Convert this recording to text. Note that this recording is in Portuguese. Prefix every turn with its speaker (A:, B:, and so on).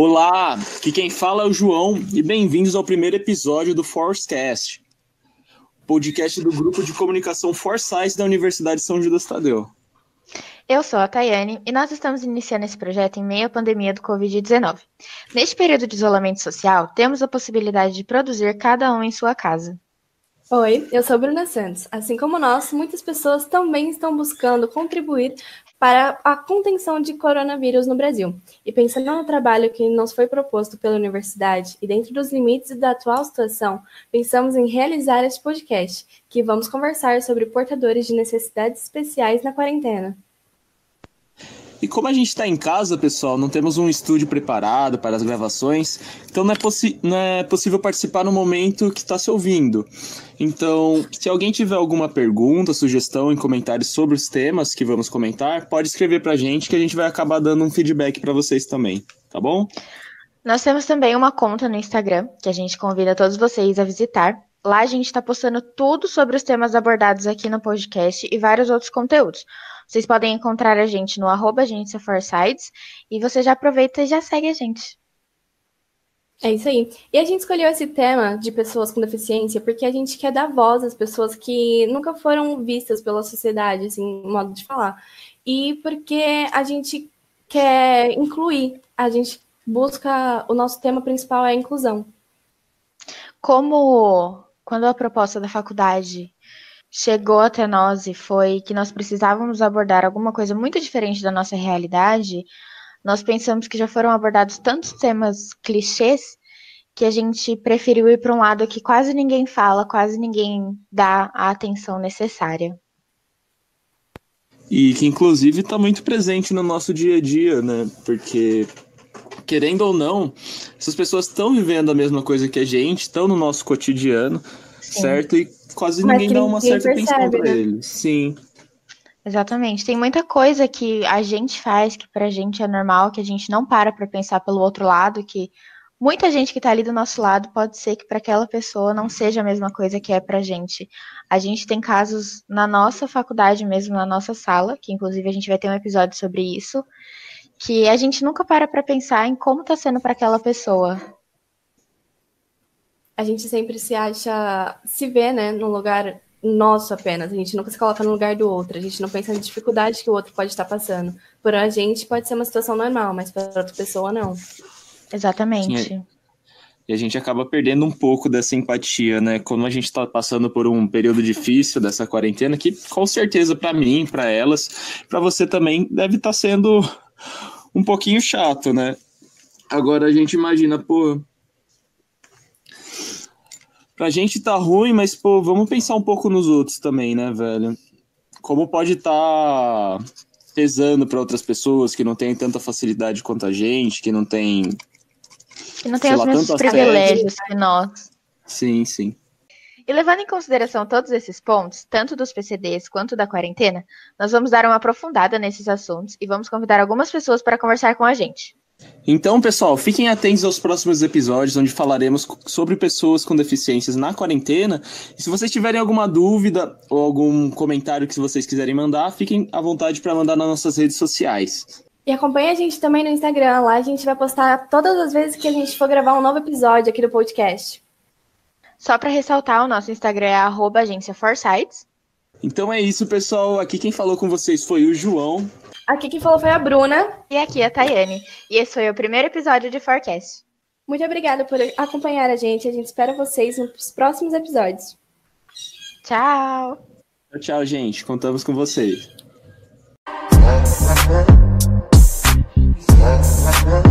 A: olá! Aqui quem fala é o João e bem-vindos ao primeiro episódio do Forcecast, podcast do grupo de comunicação Foresight da Universidade São Judas Tadeu.
B: Eu sou a Tayane e nós estamos iniciando esse projeto em meio à pandemia do Covid-19. Neste período de isolamento social, temos a possibilidade de produzir cada um em sua casa.
C: Oi, eu sou Bruna Santos. Assim como nós, muitas pessoas também estão buscando contribuir para a contenção de coronavírus no Brasil. E pensando no trabalho que nos foi proposto pela universidade e dentro dos limites da atual situação, pensamos em realizar este podcast, que vamos conversar sobre portadores de necessidades especiais na quarentena.
A: E como a gente está em casa, pessoal, não temos um estúdio preparado para as gravações, então não é, não é possível participar no momento que está se ouvindo. Então, se alguém tiver alguma pergunta, sugestão em comentários sobre os temas que vamos comentar, pode escrever para a gente que a gente vai acabar dando um feedback para vocês também, tá bom?
B: Nós temos também uma conta no Instagram que a gente convida todos vocês a visitar. Lá a gente está postando tudo sobre os temas abordados aqui no podcast e vários outros conteúdos. Vocês podem encontrar a gente no arroba e você já aproveita e já segue a gente.
C: É isso aí. E a gente escolheu esse tema de pessoas com deficiência porque a gente quer dar voz às pessoas que nunca foram vistas pela sociedade, assim, modo de falar. E porque a gente quer incluir, a gente busca, o nosso tema principal é a inclusão.
B: Como quando a proposta da faculdade chegou até nós e foi que nós precisávamos abordar alguma coisa muito diferente da nossa realidade, nós pensamos que já foram abordados tantos temas clichês que a gente preferiu ir para um lado que quase ninguém fala, quase ninguém dá a atenção necessária.
A: E que inclusive está muito presente no nosso dia a dia, né? Porque querendo ou não, essas pessoas estão vivendo a mesma coisa que a gente, estão no nosso cotidiano, Sim. certo? E quase Mas ninguém dá uma certa percebe, atenção para né? eles. Sim.
B: Exatamente. Tem muita coisa que a gente faz que pra gente é normal, que a gente não para pra pensar pelo outro lado, que muita gente que tá ali do nosso lado pode ser que para aquela pessoa não seja a mesma coisa que é pra gente. A gente tem casos na nossa faculdade mesmo, na nossa sala, que inclusive a gente vai ter um episódio sobre isso, que a gente nunca para pra pensar em como tá sendo para aquela pessoa
C: a gente sempre se acha, se vê, né, no lugar nosso apenas. A gente nunca se coloca no lugar do outro. A gente não pensa na dificuldade que o outro pode estar passando. Por a gente pode ser uma situação normal, mas para outra pessoa não.
B: Exatamente.
A: Sim, e a gente acaba perdendo um pouco dessa empatia, né? Quando a gente está passando por um período difícil dessa quarentena, que com certeza para mim, para elas, para você também deve estar tá sendo um pouquinho chato, né? Agora a gente imagina, pô, pra gente tá ruim, mas, pô, vamos pensar um pouco nos outros também, né, velho? Como pode estar tá pesando para outras pessoas que não têm tanta facilidade quanto a gente, que não tem.
B: Que não tem os lá, mesmos privilégios que nós.
A: Sim, sim.
B: E levando em consideração todos esses pontos, tanto dos PCDs quanto da quarentena, nós vamos dar uma aprofundada nesses assuntos e vamos convidar algumas pessoas para conversar com a gente.
A: Então, pessoal, fiquem atentos aos próximos episódios, onde falaremos sobre pessoas com deficiências na quarentena. E se vocês tiverem alguma dúvida ou algum comentário que vocês quiserem mandar, fiquem à vontade para mandar nas nossas redes sociais.
C: E acompanhe a gente também no Instagram, lá a gente vai postar todas as vezes que a gente for gravar um novo episódio aqui do podcast.
B: Só para ressaltar, o nosso Instagram é agência
A: Então é isso, pessoal. Aqui quem falou com vocês foi o João.
C: Aqui quem falou foi a Bruna.
B: E aqui a Tayane. E esse foi o primeiro episódio de Forecast.
C: Muito obrigada por acompanhar a gente. A gente espera vocês nos próximos episódios.
B: Tchau.
A: Tchau, tchau, gente. Contamos com vocês.